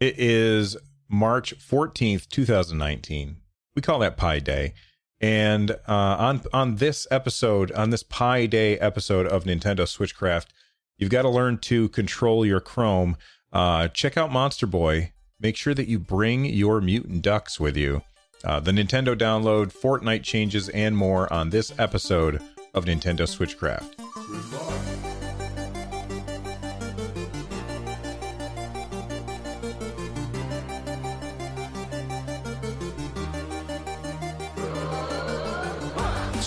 It is March 14th, 2019. We call that Pi Day. And uh, on on this episode, on this Pi Day episode of Nintendo Switchcraft, you've got to learn to control your Chrome. Uh, check out Monster Boy. Make sure that you bring your mutant ducks with you. Uh, the Nintendo download, Fortnite changes, and more on this episode of Nintendo Switchcraft.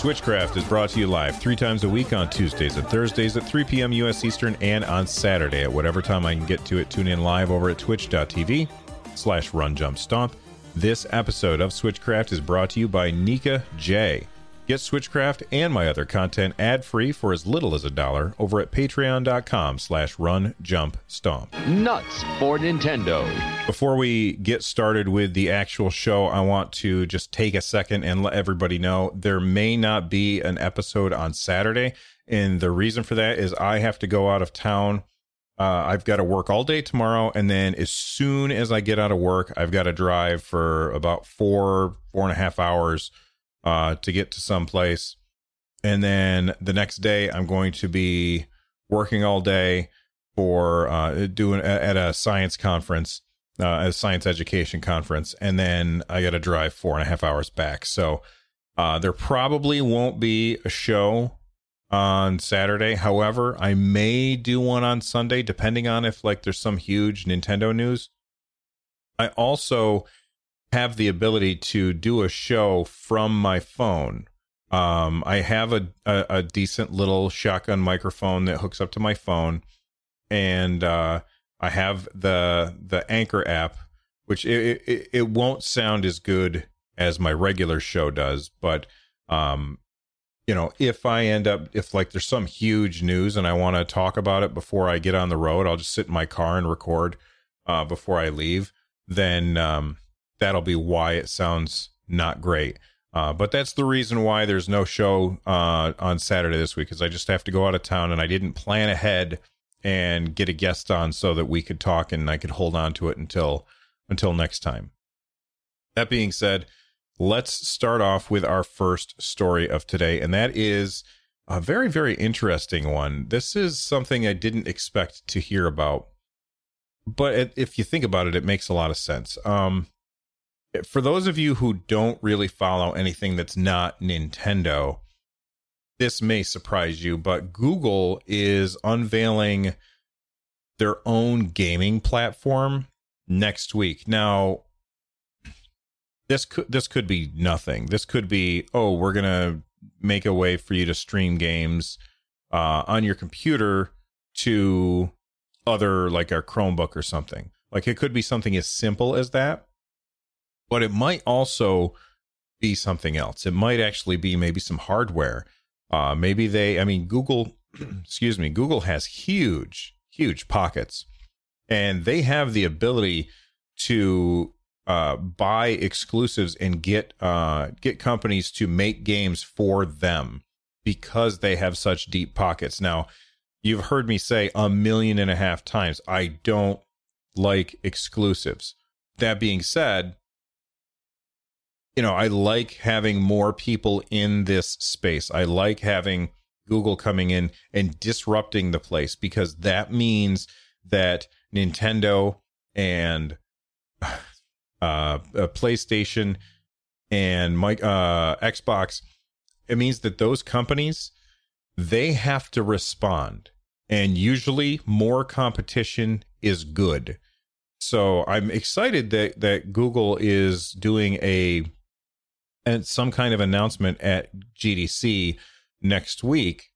Switchcraft is brought to you live three times a week on Tuesdays and Thursdays at 3 p.m. U.S. Eastern and on Saturday at whatever time I can get to it. Tune in live over at twitch.tv slash run jump stomp. This episode of Switchcraft is brought to you by Nika J. Get Switchcraft and my other content ad-free for as little as a dollar over at patreon.com slash run jump stomp. Nuts for Nintendo. Before we get started with the actual show, I want to just take a second and let everybody know there may not be an episode on Saturday. And the reason for that is I have to go out of town. Uh, I've got to work all day tomorrow. And then as soon as I get out of work, I've got to drive for about four, four and a half hours uh, to get to some place. And then the next day, I'm going to be working all day for uh, doing at a science conference, uh, a science education conference, and then I got to drive four and a half hours back. So uh, there probably won't be a show on Saturday. However, I may do one on Sunday, depending on if like there's some huge Nintendo news. I also have the ability to do a show from my phone. Um, I have a, a, a decent little shotgun microphone that hooks up to my phone, and uh, I have the the Anchor app, which it, it, it won't sound as good as my regular show does, but um, you know, if I end up if like there's some huge news and I want to talk about it before I get on the road, I'll just sit in my car and record uh, before I leave. Then um, that'll be why it sounds not great. Uh, but that's the reason why there's no show uh, on Saturday this week, because I just have to go out of town and I didn't plan ahead and get a guest on so that we could talk and I could hold on to it until until next time. That being said, let's start off with our first story of today, and that is a very very interesting one. This is something I didn't expect to hear about, but if you think about it, it makes a lot of sense. Um, for those of you who don't really follow anything that's not Nintendo, this may surprise you, but Google is unveiling their own gaming platform next week. Now, this could this could be nothing. This could be oh, we're gonna make a way for you to stream games uh, on your computer to other like a Chromebook or something. Like it could be something as simple as that but it might also be something else. It might actually be maybe some hardware. Uh, maybe they, I mean, Google, excuse me, Google has huge, huge pockets, and they have the ability to uh, buy exclusives and get uh, get companies to make games for them because they have such deep pockets. Now, you've heard me say a million and a half times, I don't like exclusives. That being said, you know, I like having more people in this space. I like having Google coming in and disrupting the place because that means that Nintendo and uh, uh, PlayStation and my uh, Xbox, it means that those companies they have to respond, and usually more competition is good. So I'm excited that that Google is doing a and some kind of announcement at GDC next week.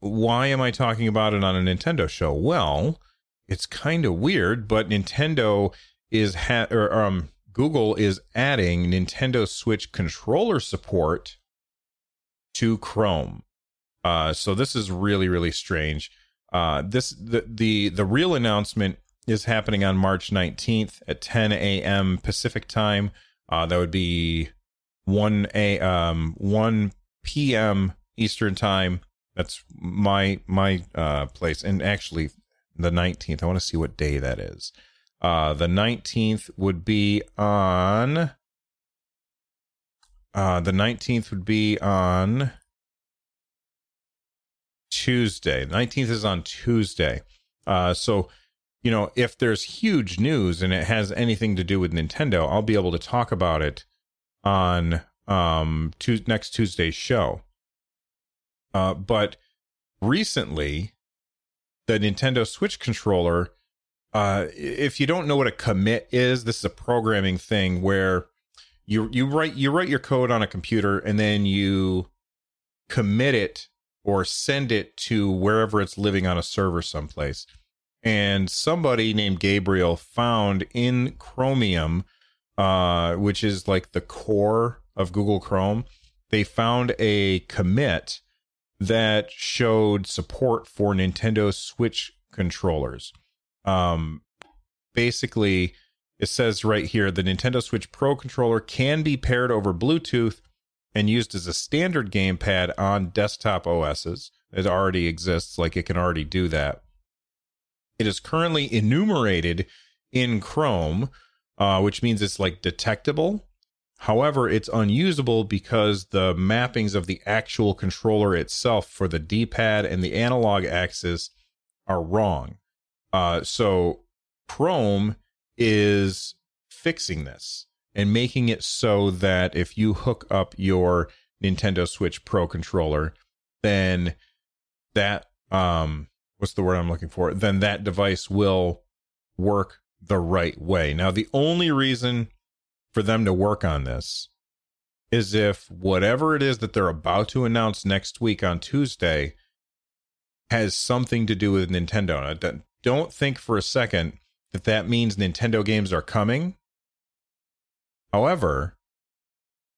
Why am I talking about it on a Nintendo show? Well, it's kind of weird, but Nintendo is ha- or um Google is adding Nintendo Switch controller support to Chrome. Uh, so this is really really strange. Uh, this the the the real announcement is happening on March 19th at 10 a.m. Pacific time. Uh, that would be one a um one p.m. Eastern time. That's my my uh place, and actually the nineteenth. I want to see what day that is. Uh, the 19th would be on. Uh, the 19th would be on Tuesday. 19th is on Tuesday. Uh, so, you know, if there's huge news and it has anything to do with Nintendo, I'll be able to talk about it on um to, next Tuesday's show. Uh, but recently, the Nintendo Switch controller uh, if you don't know what a commit is, this is a programming thing where you you write you write your code on a computer and then you commit it or send it to wherever it's living on a server someplace. And somebody named Gabriel found in Chromium, uh, which is like the core of Google Chrome, they found a commit that showed support for Nintendo Switch controllers um, basically it says right here the Nintendo Switch Pro controller can be paired over Bluetooth and used as a standard gamepad on desktop OSs. It already exists, like it can already do that. It is currently enumerated in Chrome, uh, which means it's like detectable. However, it's unusable because the mappings of the actual controller itself for the D pad and the analog axis are wrong. Uh, so Chrome is fixing this and making it so that if you hook up your Nintendo Switch Pro controller, then that um what's the word I'm looking for? Then that device will work the right way. Now the only reason for them to work on this is if whatever it is that they're about to announce next week on Tuesday has something to do with Nintendo don't think for a second that that means Nintendo games are coming. However,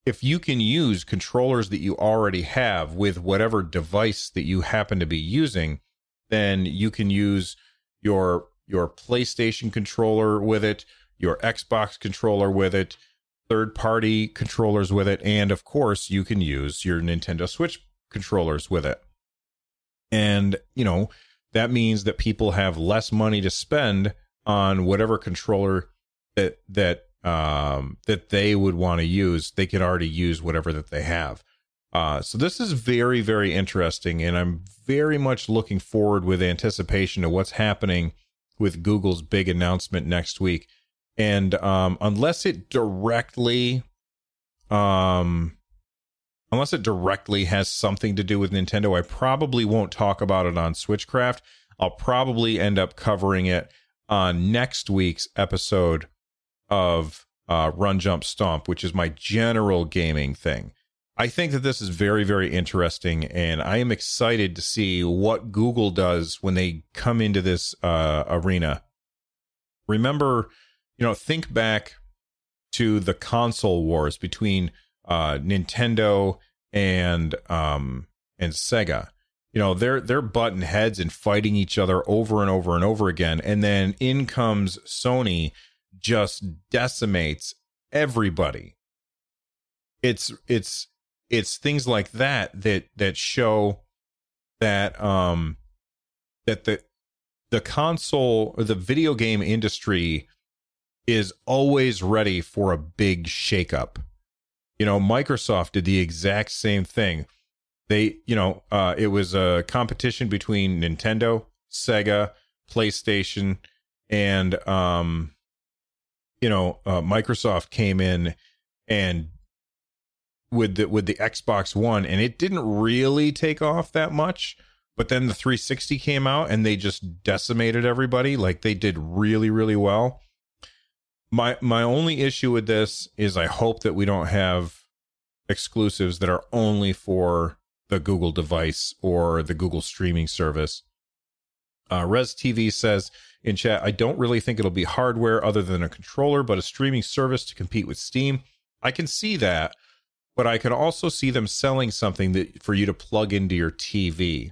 if you can use controllers that you already have with whatever device that you happen to be using, then you can use your your PlayStation controller with it, your Xbox controller with it, third party controllers with it, and of course, you can use your Nintendo Switch controllers with it. And, you know, that means that people have less money to spend on whatever controller that that um, that they would want to use. They can already use whatever that they have. Uh, so this is very very interesting, and I'm very much looking forward with anticipation to what's happening with Google's big announcement next week. And um, unless it directly um, unless it directly has something to do with Nintendo, I probably won't talk about it on Switchcraft. I'll probably end up covering it on next week's episode of uh, Run Jump Stomp, which is my general gaming thing. I think that this is very, very interesting, and I am excited to see what Google does when they come into this uh, arena. Remember, you know, think back to the console wars between uh, Nintendo and um, and Sega. You know, they're they're butting heads and fighting each other over and over and over again, and then in comes Sony, just decimates everybody. It's it's it's things like that that that show that um that the the console or the video game industry is always ready for a big shakeup you know, Microsoft did the exact same thing. They, you know, uh, it was a competition between Nintendo, Sega, PlayStation, and um, you know, uh, Microsoft came in and with the with the Xbox One, and it didn't really take off that much. But then the 360 came out, and they just decimated everybody. Like they did really, really well my my only issue with this is I hope that we don't have exclusives that are only for the Google device or the Google streaming service. Uh, Res TV says in chat, I don't really think it'll be hardware other than a controller, but a streaming service to compete with Steam. I can see that, but I could also see them selling something that for you to plug into your TV.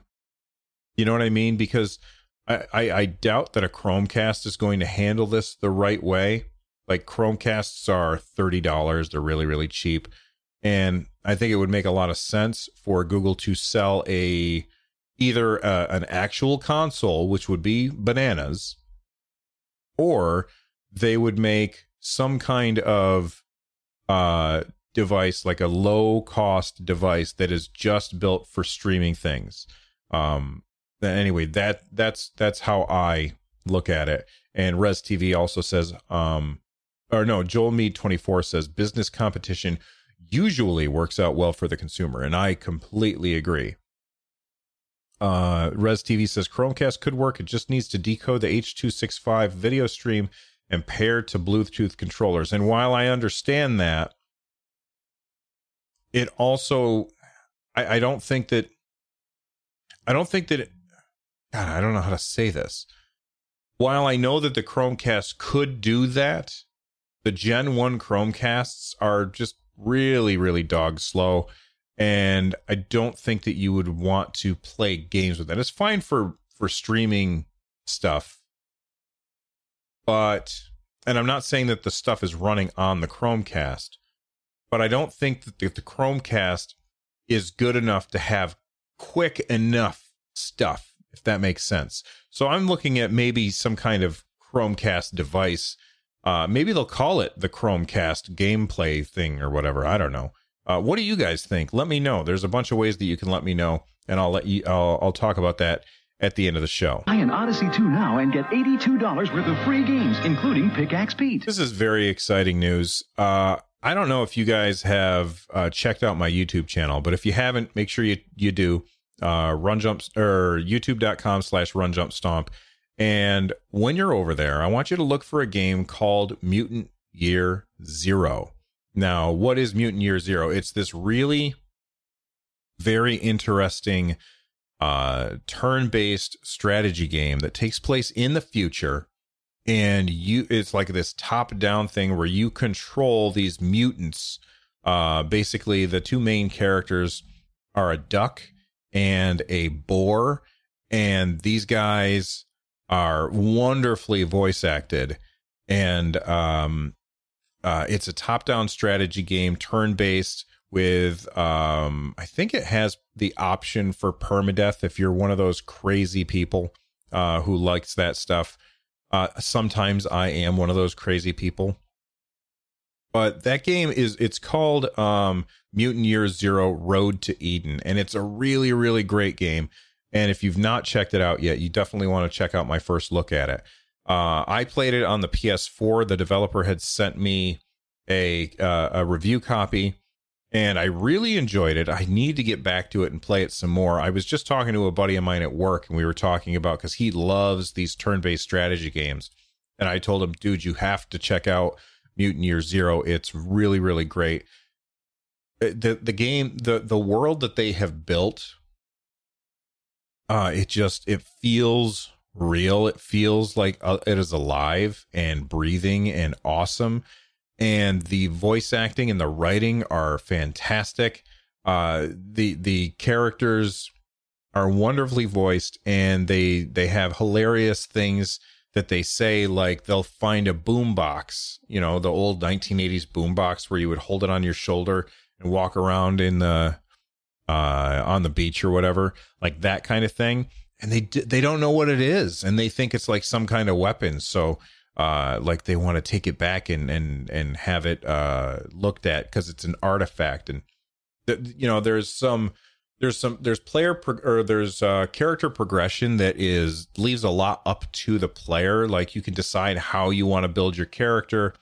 You know what I mean? Because I, I, I doubt that a Chromecast is going to handle this the right way like Chromecasts are $30. They're really, really cheap. And I think it would make a lot of sense for Google to sell a either uh, an actual console, which would be bananas, or they would make some kind of uh device like a low cost device that is just built for streaming things. Um anyway that that's that's how i look at it. And res tv also says um or no joel mead 24 says business competition usually works out well for the consumer and i completely agree. Uh res tv says chromecast could work. It just needs to decode the h265 video stream and pair to bluetooth controllers. And while i understand that it also I, I don't think that I don't think that it, God, I don't know how to say this. While I know that the Chromecast could do that, the Gen 1 Chromecasts are just really, really dog slow. And I don't think that you would want to play games with that. It's fine for for streaming stuff. But and I'm not saying that the stuff is running on the Chromecast, but I don't think that the, the Chromecast is good enough to have quick enough stuff, if that makes sense. So I'm looking at maybe some kind of Chromecast device. Uh, maybe they'll call it the Chromecast gameplay thing or whatever. I don't know. Uh, what do you guys think? Let me know. There's a bunch of ways that you can let me know, and I'll let you. I'll, I'll talk about that at the end of the show. Buy an Odyssey 2 now and get $82 worth of free games, including Pickaxe Pete. This is very exciting news. Uh, I don't know if you guys have uh, checked out my YouTube channel, but if you haven't, make sure you you do. Uh, run jumps or youtube.com slash run jump stomp. And when you're over there, I want you to look for a game called Mutant Year Zero. Now, what is Mutant Year Zero? It's this really very interesting uh, turn based strategy game that takes place in the future and you it's like this top down thing where you control these mutants. Uh basically the two main characters are a duck and a boar and these guys are wonderfully voice acted and um uh it's a top down strategy game turn based with um I think it has the option for permadeath if you're one of those crazy people uh who likes that stuff uh, sometimes I am one of those crazy people. But that game is it's called um, Mutant Year Zero Road to Eden, and it's a really really great game. And if you've not checked it out yet, you definitely want to check out my first look at it. Uh, I played it on the PS4. The developer had sent me a uh, a review copy and I really enjoyed it. I need to get back to it and play it some more. I was just talking to a buddy of mine at work, and we were talking about because he loves these turn based strategy games. And I told him, dude, you have to check out Mutant Year Zero. It's really, really great. Uh, the the game, the the world that they have built, uh, it just it feels real. It feels like uh, it is alive and breathing and awesome and the voice acting and the writing are fantastic. Uh, the the characters are wonderfully voiced, and they they have hilarious things that they say. Like they'll find a boombox, you know, the old 1980s boombox where you would hold it on your shoulder and walk around in the uh, on the beach or whatever, like that kind of thing. And they they don't know what it is, and they think it's like some kind of weapon. So uh, like they want to take it back and and and have it uh, looked at because it's an artifact and you know there's some there's some there's player pro- or there's uh, character progression that is leaves a lot up to the player. Like you can decide how you want to build your character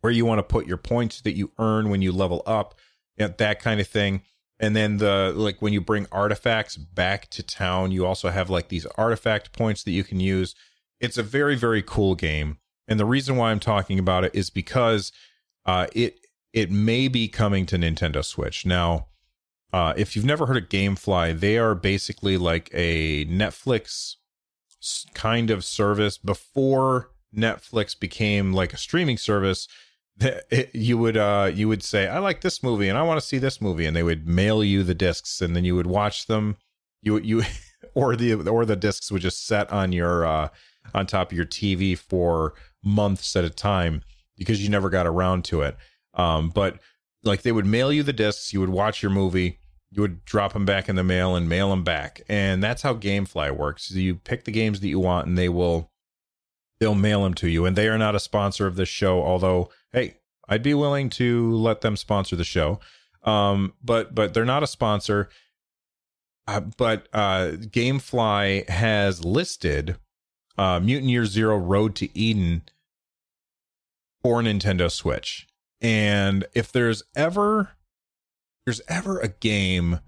where you want to put your points that you earn when you level up that kind of thing. And then the like when you bring artifacts back to town you also have like these artifact points that you can use it's a very very cool game, and the reason why I'm talking about it is because uh, it it may be coming to Nintendo Switch now. Uh, if you've never heard of GameFly, they are basically like a Netflix kind of service before Netflix became like a streaming service. It, you would uh you would say I like this movie and I want to see this movie and they would mail you the discs and then you would watch them you you or the or the discs would just set on your uh on top of your TV for months at a time because you never got around to it. Um, but like they would mail you the discs, you would watch your movie, you would drop them back in the mail and mail them back, and that's how GameFly works. You pick the games that you want, and they will they'll mail them to you. And they are not a sponsor of this show, although, hey, I'd be willing to let them sponsor the show. Um, but but they're not a sponsor. Uh, but uh, GameFly has listed uh, Mutant Year Zero Road to Eden for Nintendo Switch. And if there's ever there's ever a game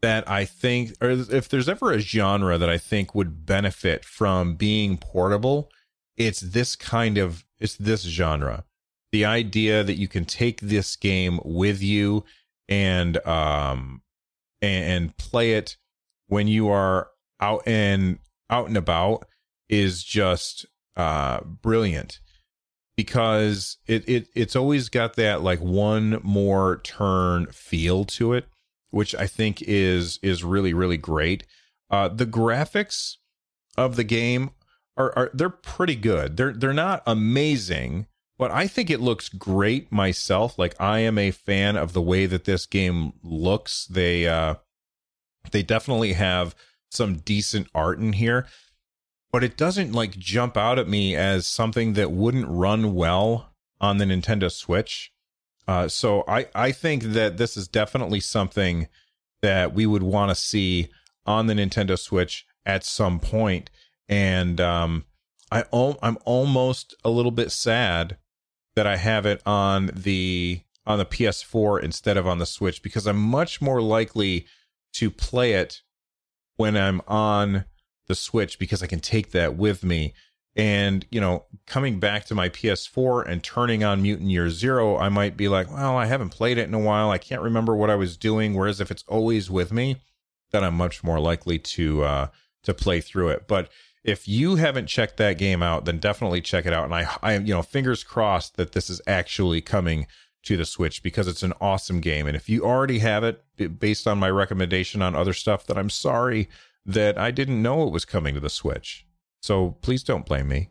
that I think or if there's ever a genre that I think would benefit from being portable, it's this kind of it's this genre. The idea that you can take this game with you and um and, and play it when you are out and out and about is just uh brilliant because it, it it's always got that like one more turn feel to it which i think is is really really great. Uh the graphics of the game are, are they're pretty good. They're they're not amazing but i think it looks great myself. Like i am a fan of the way that this game looks. They uh they definitely have some decent art in here but it doesn't like jump out at me as something that wouldn't run well on the Nintendo Switch. Uh, so I, I think that this is definitely something that we would want to see on the Nintendo Switch at some point. And um, I I'm almost a little bit sad that I have it on the on the PS4 instead of on the Switch because I'm much more likely to play it when I'm on the Switch because I can take that with me. And, you know, coming back to my PS4 and turning on Mutant Year Zero, I might be like, well, I haven't played it in a while. I can't remember what I was doing. Whereas if it's always with me, then I'm much more likely to uh to play through it. But if you haven't checked that game out, then definitely check it out. And I I you know, fingers crossed that this is actually coming to the Switch because it's an awesome game. And if you already have it based on my recommendation on other stuff, that I'm sorry that I didn't know it was coming to the Switch. So please don't blame me.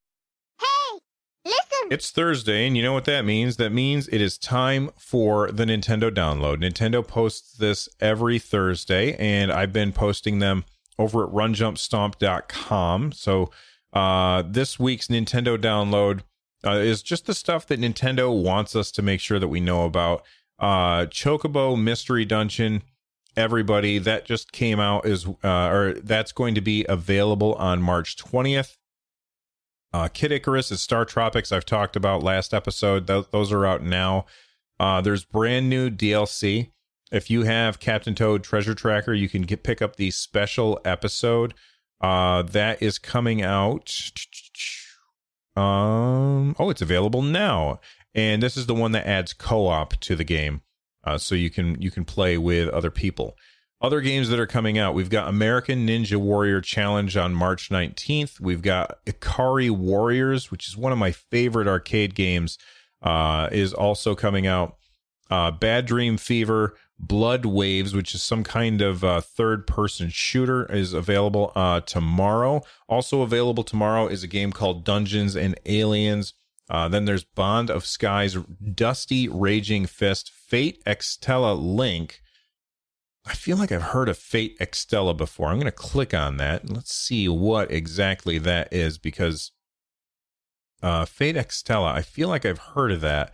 It's Thursday, and you know what that means? That means it is time for the Nintendo download. Nintendo posts this every Thursday, and I've been posting them over at runjumpstomp.com. So uh, this week's Nintendo download uh, is just the stuff that Nintendo wants us to make sure that we know about. Uh, Chocobo Mystery Dungeon, everybody, that just came out is, uh, or that's going to be available on March 20th. Uh, Kid Icarus is StarTropics, I've talked about last episode. Th- those are out now. Uh, there's brand new DLC. If you have Captain Toad Treasure Tracker, you can get pick up the special episode. Uh, that is coming out. Um, oh, it's available now, and this is the one that adds co-op to the game, uh, so you can you can play with other people. Other games that are coming out, we've got American Ninja Warrior Challenge on March 19th. We've got Ikari Warriors, which is one of my favorite arcade games, uh, is also coming out. Uh, Bad Dream Fever, Blood Waves, which is some kind of uh, third person shooter, is available uh, tomorrow. Also available tomorrow is a game called Dungeons and Aliens. Uh, then there's Bond of Skies, Dusty Raging Fist, Fate Extella Link. I feel like I've heard of Fate Extella before. I'm going to click on that. Let's see what exactly that is because uh, Fate Extella, I feel like I've heard of that.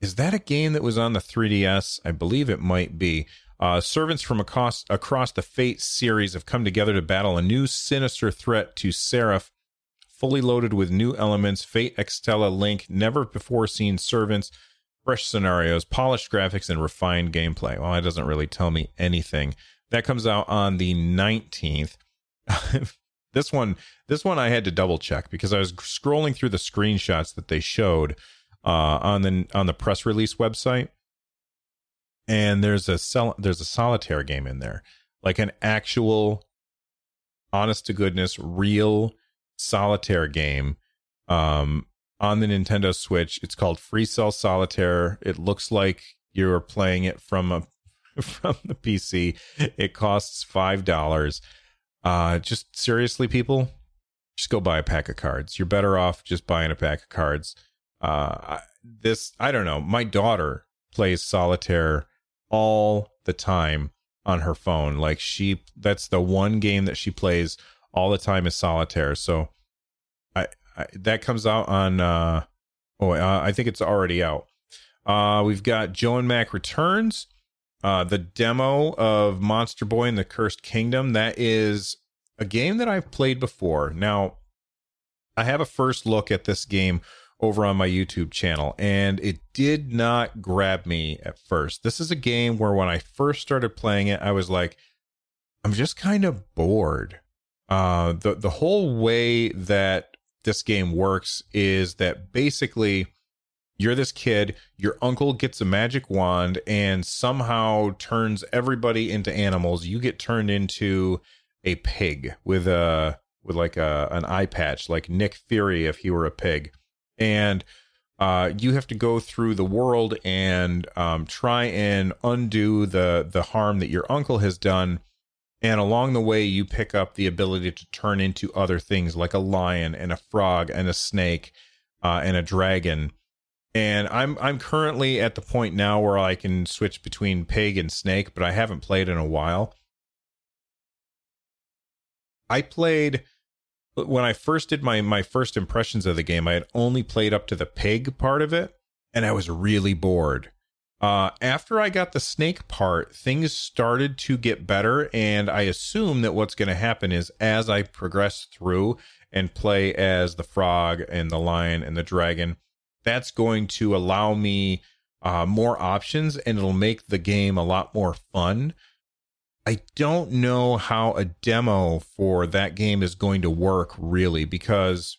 Is that a game that was on the 3DS? I believe it might be. Uh, servants from across, across the Fate series have come together to battle a new sinister threat to Seraph fully loaded with new elements, Fate Extella Link, never before seen servants, fresh scenarios, polished graphics, and refined gameplay. Well, that doesn't really tell me anything. That comes out on the 19th. this one, this one I had to double check because I was scrolling through the screenshots that they showed uh, on the on the press release website, and there's a sol- there's a solitaire game in there, like an actual, honest to goodness, real solitaire game um, on the Nintendo Switch. It's called Free Cell Solitaire. It looks like you're playing it from a from the PC. It costs five dollars. Uh, just seriously, people, just go buy a pack of cards. You're better off just buying a pack of cards. Uh, this I don't know. My daughter plays solitaire all the time on her phone. Like she, that's the one game that she plays all the time is solitaire. So that comes out on uh oh uh, I think it's already out. Uh we've got Joe and Mac returns. Uh the demo of Monster Boy and the Cursed Kingdom that is a game that I've played before. Now I have a first look at this game over on my YouTube channel and it did not grab me at first. This is a game where when I first started playing it I was like I'm just kind of bored uh, the the whole way that this game works is that basically you're this kid your uncle gets a magic wand and somehow turns everybody into animals. You get turned into a pig with a with like a an eye patch like nick fury if he were a pig. And uh, you have to go through the world and um, try and undo the the harm that your uncle has done and along the way, you pick up the ability to turn into other things like a lion and a frog and a snake uh, and a dragon. And I'm I'm currently at the point now where I can switch between pig and snake, but I haven't played in a while. I played when I first did my my first impressions of the game. I had only played up to the pig part of it, and I was really bored. Uh, after I got the snake part, things started to get better, and I assume that what's going to happen is as I progress through and play as the frog and the lion and the dragon, that's going to allow me uh, more options, and it'll make the game a lot more fun. I don't know how a demo for that game is going to work really because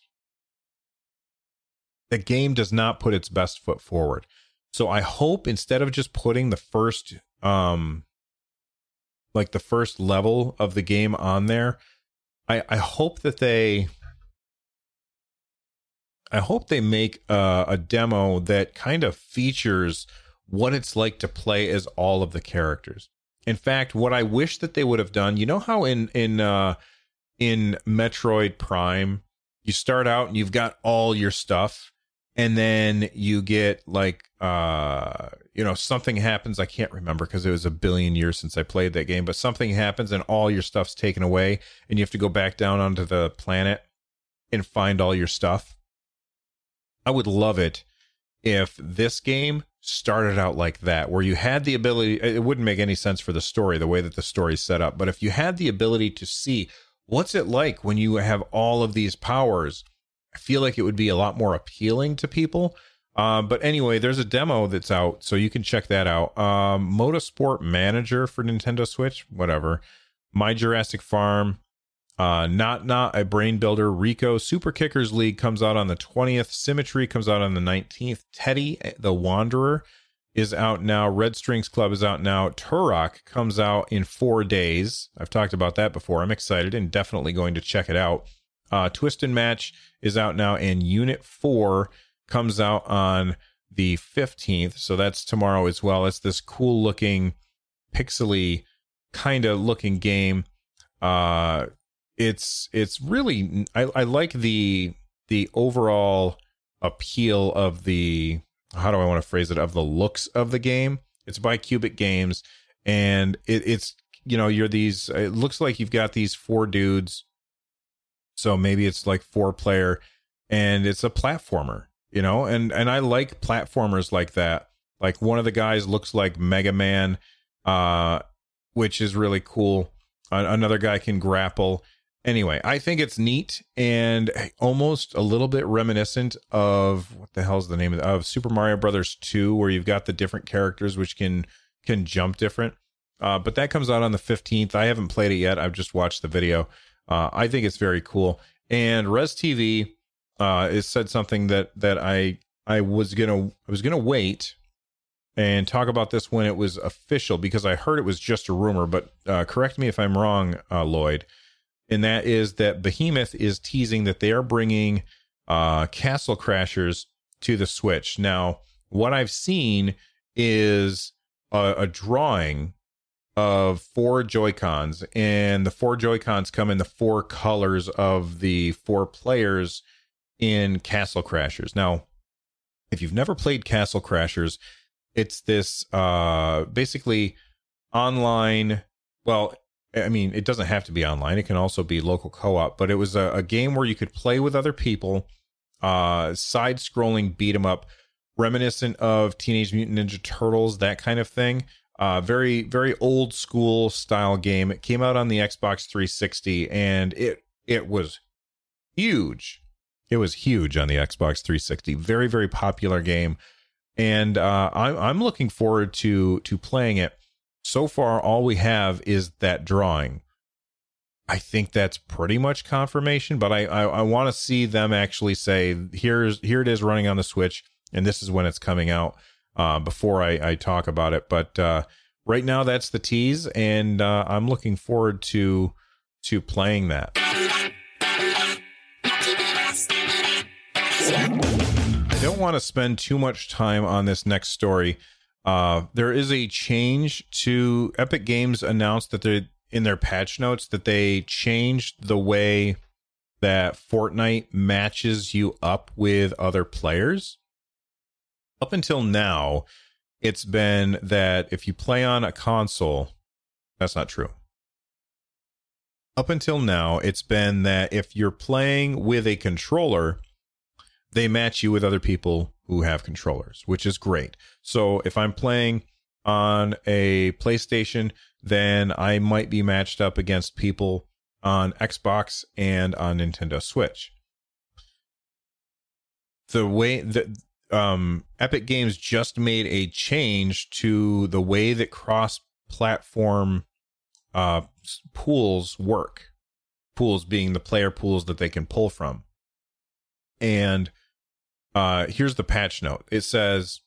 the game does not put its best foot forward. So I hope instead of just putting the first um like the first level of the game on there, I I hope that they I hope they make a, a demo that kind of features what it's like to play as all of the characters. In fact, what I wish that they would have done, you know how in in uh in Metroid Prime, you start out and you've got all your stuff and then you get like uh you know something happens. I can't remember because it was a billion years since i played that game but something happens and all your stuff's taken away and you have to go back down onto the planet and find all your stuff. I would love it if this game started out like that where you had the ability it wouldn't make any sense for the story the way that the story's set up but if you had the ability to see what's it like when you have all of these powers I feel like it would be a lot more appealing to people. Uh, but anyway, there's a demo that's out, so you can check that out. Um, Motorsport Manager for Nintendo Switch, whatever. My Jurassic Farm, uh, Not Not a Brain Builder, Rico, Super Kickers League comes out on the 20th. Symmetry comes out on the 19th. Teddy the Wanderer is out now. Red Strings Club is out now. Turok comes out in four days. I've talked about that before. I'm excited and definitely going to check it out. Uh, Twist and Match is out now, and Unit 4 comes out on the 15th. So that's tomorrow as well. It's this cool looking, pixely kind of looking game. Uh, it's it's really I, I like the the overall appeal of the how do I want to phrase it of the looks of the game. It's by Cubic Games, and it, it's you know you're these. It looks like you've got these four dudes so maybe it's like four player and it's a platformer, you know? And and I like platformers like that. Like one of the guys looks like Mega Man uh which is really cool. another guy can grapple anyway, I think it's neat and almost a little bit reminiscent of what the hell's the name of, of Super Mario Brothers 2 where you've got the different characters which can can jump different. Uh, but that comes out on the 15th. I haven't played it yet. I've just watched the video. Uh, I think it's very cool. And Res TV uh, said something that that I I was gonna I was gonna wait and talk about this when it was official because I heard it was just a rumor. But uh, correct me if I'm wrong, uh, Lloyd. And that is that Behemoth is teasing that they are bringing uh, Castle Crashers to the Switch. Now, what I've seen is a, a drawing of four Joy Cons, and the four Joy Cons come in the four colors of the four players in Castle Crashers. Now, if you've never played Castle Crashers, it's this uh, basically online. Well, I mean, it doesn't have to be online. It can also be local co-op. But it was a, a game where you could play with other people, uh, side-scrolling beat 'em up, reminiscent of Teenage Mutant Ninja Turtles, that kind of thing. Uh, very very old school style game. It came out on the Xbox 360 and it it was huge. It was huge on the Xbox 360. Very very popular game, and uh, I'm I'm looking forward to to playing it. So far, all we have is that drawing. I think that's pretty much confirmation, but I I, I want to see them actually say here's here it is running on the Switch, and this is when it's coming out uh, before I, I talk about it. But uh, right now, that's the tease, and uh, I'm looking forward to to playing that. I don't want to spend too much time on this next story. Uh, there is a change to Epic Games announced that they in their patch notes that they changed the way that Fortnite matches you up with other players up until now, it's been that if you play on a console, that's not true. Up until now, it's been that if you're playing with a controller, they match you with other people who have controllers, which is great. So if I'm playing on a PlayStation, then I might be matched up against people on Xbox and on Nintendo Switch. The way that um, Epic Games just made a change to the way that cross-platform uh, pools work. Pools being the player pools that they can pull from. And uh, here's the patch note. It says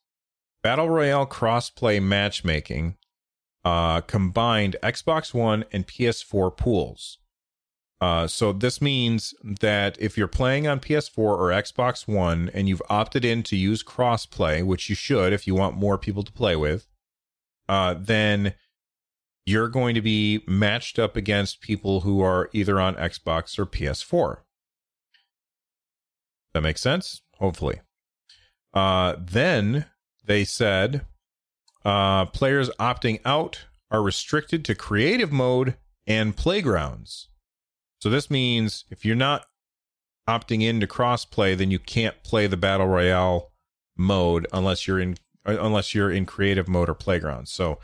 Battle Royale crossplay matchmaking uh, combined Xbox One and PS4 pools. Uh, so this means that if you're playing on PS4 or Xbox One and you've opted in to use crossplay, which you should if you want more people to play with, uh, then you're going to be matched up against people who are either on Xbox or PS4. That makes sense? Hopefully. Uh, then they said uh, players opting out are restricted to creative mode and playgrounds. So this means if you're not opting into crossplay, then you can't play the battle royale mode unless you're in unless you're in creative mode or playground. So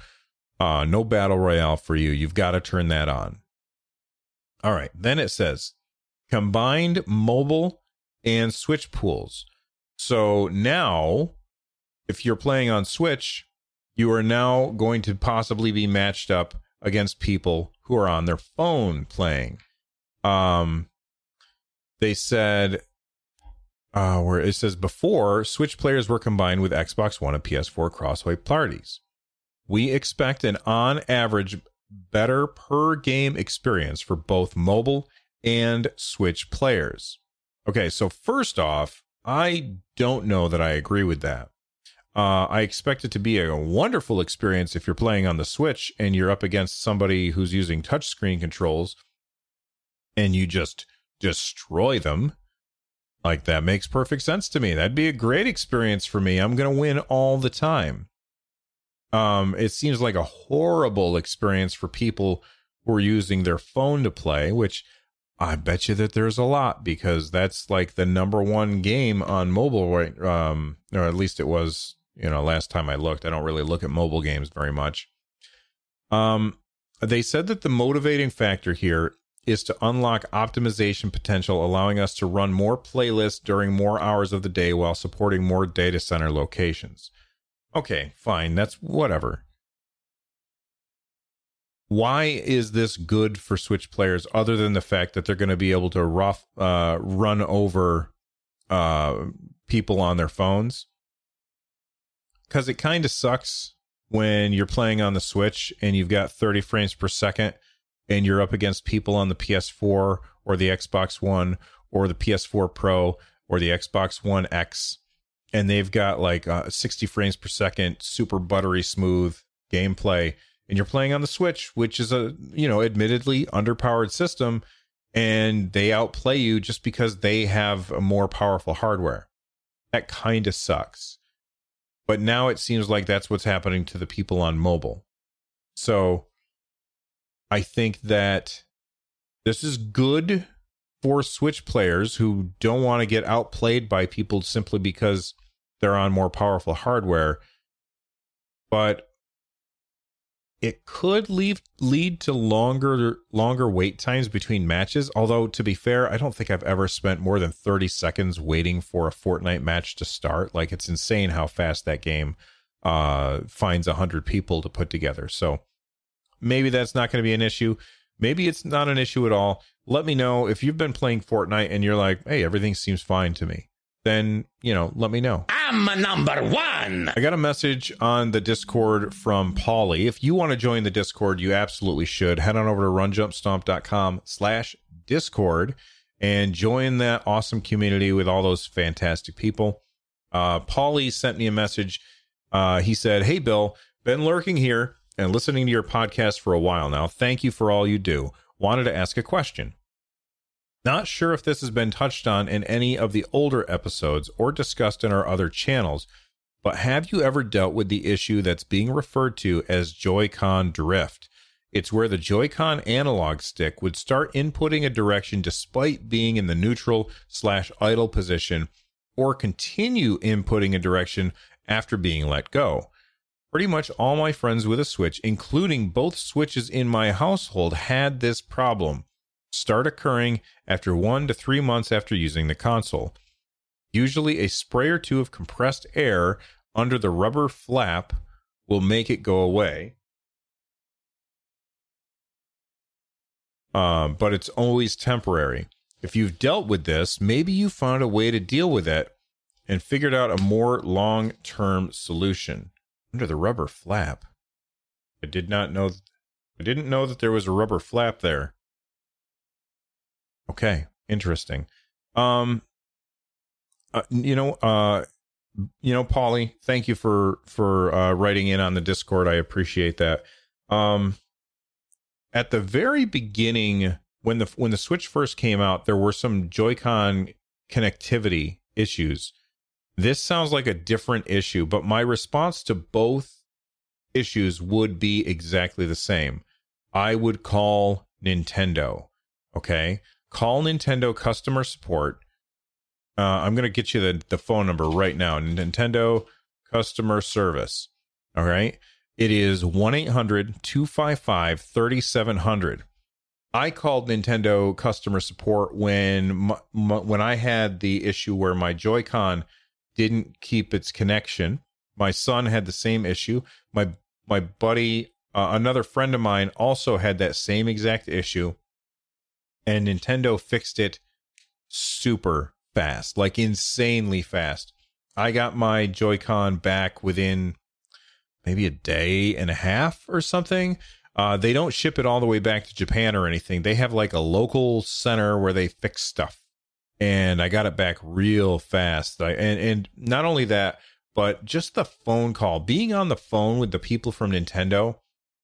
uh, no battle royale for you. You've got to turn that on. All right. Then it says combined mobile and Switch pools. So now, if you're playing on Switch, you are now going to possibly be matched up against people who are on their phone playing um, they said uh, where it says before Switch players were combined with Xbox One and PS4 crossplay parties. We expect an on average better per game experience for both mobile and Switch players. Okay, so first off, I don't know that I agree with that. Uh, I expect it to be a wonderful experience if you're playing on the Switch and you're up against somebody who's using touchscreen controls and you just destroy them, like that makes perfect sense to me. That'd be a great experience for me. I'm going to win all the time. Um, it seems like a horrible experience for people who are using their phone to play, which I bet you that there's a lot because that's like the number one game on mobile, right? Um, or at least it was, you know, last time I looked. I don't really look at mobile games very much. Um, they said that the motivating factor here is to unlock optimization potential, allowing us to run more playlists during more hours of the day while supporting more data center locations. Okay, fine. That's whatever. Why is this good for Switch players other than the fact that they're going to be able to rough, uh, run over uh, people on their phones? Because it kind of sucks when you're playing on the Switch and you've got 30 frames per second and you're up against people on the PS4 or the Xbox One or the PS4 Pro or the Xbox One X, and they've got like uh, 60 frames per second, super buttery smooth gameplay, and you're playing on the Switch, which is a you know admittedly underpowered system, and they outplay you just because they have a more powerful hardware. That kind of sucks. But now it seems like that's what's happening to the people on mobile. So I think that this is good for Switch players who don't want to get outplayed by people simply because they're on more powerful hardware. But it could leave, lead to longer longer wait times between matches. Although to be fair, I don't think I've ever spent more than 30 seconds waiting for a Fortnite match to start. Like it's insane how fast that game uh finds 100 people to put together. So maybe that's not going to be an issue. Maybe it's not an issue at all. Let me know if you've been playing Fortnite and you're like, "Hey, everything seems fine to me." Then, you know, let me know. I'm a number one. I got a message on the Discord from Paulie. If you want to join the Discord, you absolutely should. Head on over to runjumpstomp.com slash Discord and join that awesome community with all those fantastic people. Uh, Paulie sent me a message. Uh, he said, Hey, Bill, been lurking here and listening to your podcast for a while now. Thank you for all you do. Wanted to ask a question. Not sure if this has been touched on in any of the older episodes or discussed in our other channels, but have you ever dealt with the issue that's being referred to as Joy-Con drift? It's where the Joy-Con analog stick would start inputting a direction despite being in the neutral slash idle position or continue inputting a direction after being let go. Pretty much all my friends with a Switch, including both Switches in my household, had this problem start occurring after one to three months after using the console. Usually, a spray or two of compressed air under the rubber flap will make it go away. Um, but it's always temporary. If you've dealt with this, maybe you found a way to deal with it and figured out a more long term solution. Under the rubber flap. I did not know. Th- I didn't know that there was a rubber flap there. Okay, interesting. Um, uh, you know, uh, you know, Paulie, thank you for for uh, writing in on the Discord. I appreciate that. Um, at the very beginning, when the when the Switch first came out, there were some Joy-Con connectivity issues. This sounds like a different issue, but my response to both issues would be exactly the same. I would call Nintendo. Okay call Nintendo customer support. Uh, I'm going to get you the, the phone number right now. Nintendo customer service. All right. It is 1 800 255 3700. I called Nintendo customer support when my, my, when I had the issue where my Joy-Con didn't keep its connection. My son had the same issue. My my buddy, uh, another friend of mine, also had that same exact issue and Nintendo fixed it super fast, like insanely fast. I got my Joy-Con back within maybe a day and a half or something. Uh, they don't ship it all the way back to Japan or anything. They have like a local center where they fix stuff, and I got it back real fast. I, and and not only that, but just the phone call, being on the phone with the people from Nintendo.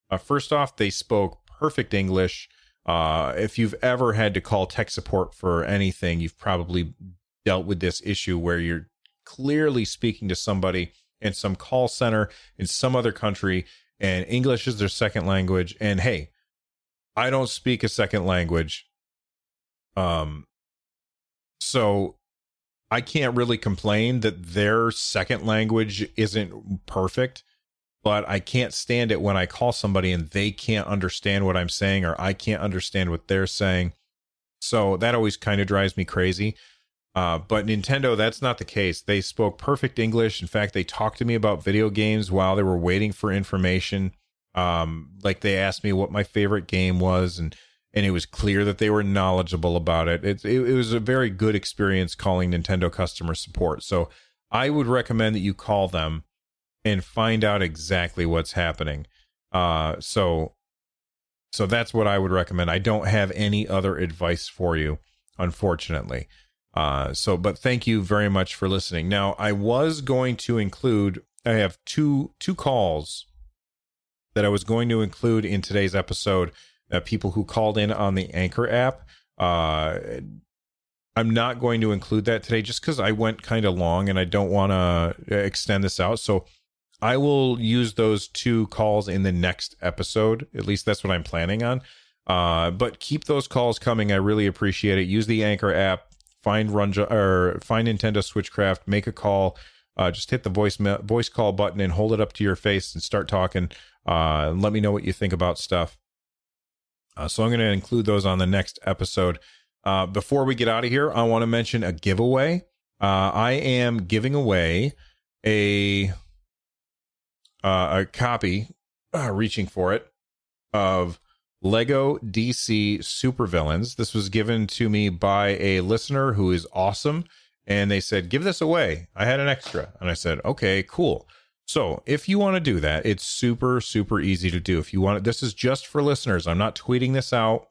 Uh, first off, they spoke perfect English. Uh, if you've ever had to call tech support for anything, you've probably dealt with this issue where you're clearly speaking to somebody in some call center in some other country and English is their second language. And hey, I don't speak a second language. Um, so I can't really complain that their second language isn't perfect. but I can't stand it when I call somebody and they can't understand what I'm saying or I can't understand what they're saying. So that always kind of drives me crazy. Uh, but Nintendo, that's not the case. They spoke perfect English. In fact, they talked to me about video games while they were waiting for information. Um, like they asked me what my favorite game was, and and it was clear that they were knowledgeable about it. It, it, it was a very good experience calling Nintendo customer support. So I would recommend that you call them and find out exactly what's happening. Uh, so so that's what I would recommend. I don't have any other advice for you, unfortunately. Uh, so, but thank you very much for listening. Now, I was going to include. I have two two calls that I was going to include in today's episode. Uh, people who called in on the Anchor app. Uh, I'm not going to include that today just because I went kind of long and I don't want to extend this out. So I will use those two calls in the next episode. At least that's what I'm planning on. Uh, but keep those calls coming. I really appreciate it. Use the Anchor app find run or find Nintendo Switchcraft, make a call. Uh, just hit the voice voice call button and hold it up to your face and start talking. Uh, and let me know what you think about stuff. Uh, so I'm going to include those on the next episode. Uh, before we get out of here, I want to mention a giveaway. Uh, I am giving away a uh, a copy, reaching for it, of Lego DC Supervillains. This was given to me by a listener who is awesome. And they said, give this away. I had an extra. And I said, okay, cool. So if you want to do that, it's super, super easy to do. If you want this is just for listeners. I'm not tweeting this out.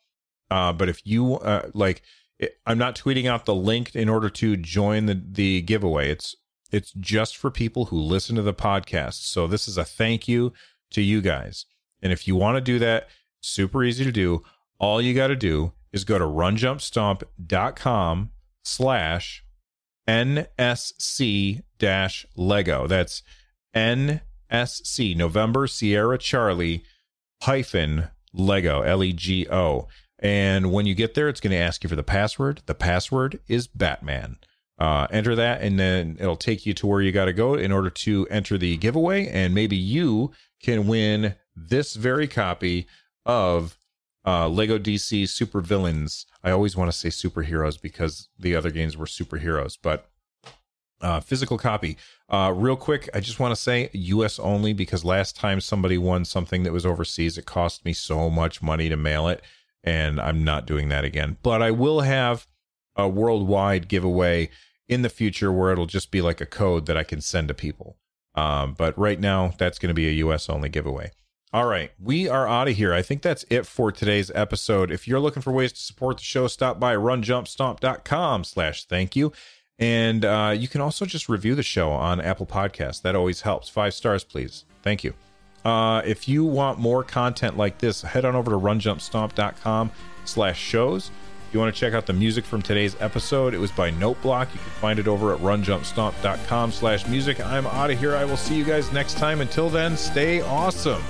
Uh, but if you uh, like, it, I'm not tweeting out the link in order to join the, the giveaway. It's, it's just for people who listen to the podcast. So this is a thank you to you guys. And if you want to do that, Super easy to do. All you got to do is go to runjumpstomp.com slash NSC dash Lego. That's NSC, November Sierra Charlie hyphen Lego, L E G O. And when you get there, it's going to ask you for the password. The password is Batman. Uh, enter that, and then it'll take you to where you got to go in order to enter the giveaway. And maybe you can win this very copy of uh, Lego DC Super Villains. I always want to say superheroes because the other games were superheroes, but uh, physical copy. Uh, real quick, I just want to say US only because last time somebody won something that was overseas, it cost me so much money to mail it, and I'm not doing that again. But I will have a worldwide giveaway in the future where it'll just be like a code that I can send to people. Um, but right now, that's going to be a US only giveaway. All right, we are out of here. I think that's it for today's episode. If you're looking for ways to support the show, stop by runjumpstomp.com slash thank you. And uh, you can also just review the show on Apple Podcasts. That always helps. Five stars, please. Thank you. Uh, if you want more content like this, head on over to runjumpstomp.com slash shows. If you want to check out the music from today's episode, it was by Noteblock. You can find it over at runjumpstomp.com slash music. I'm out of here. I will see you guys next time. Until then, stay awesome.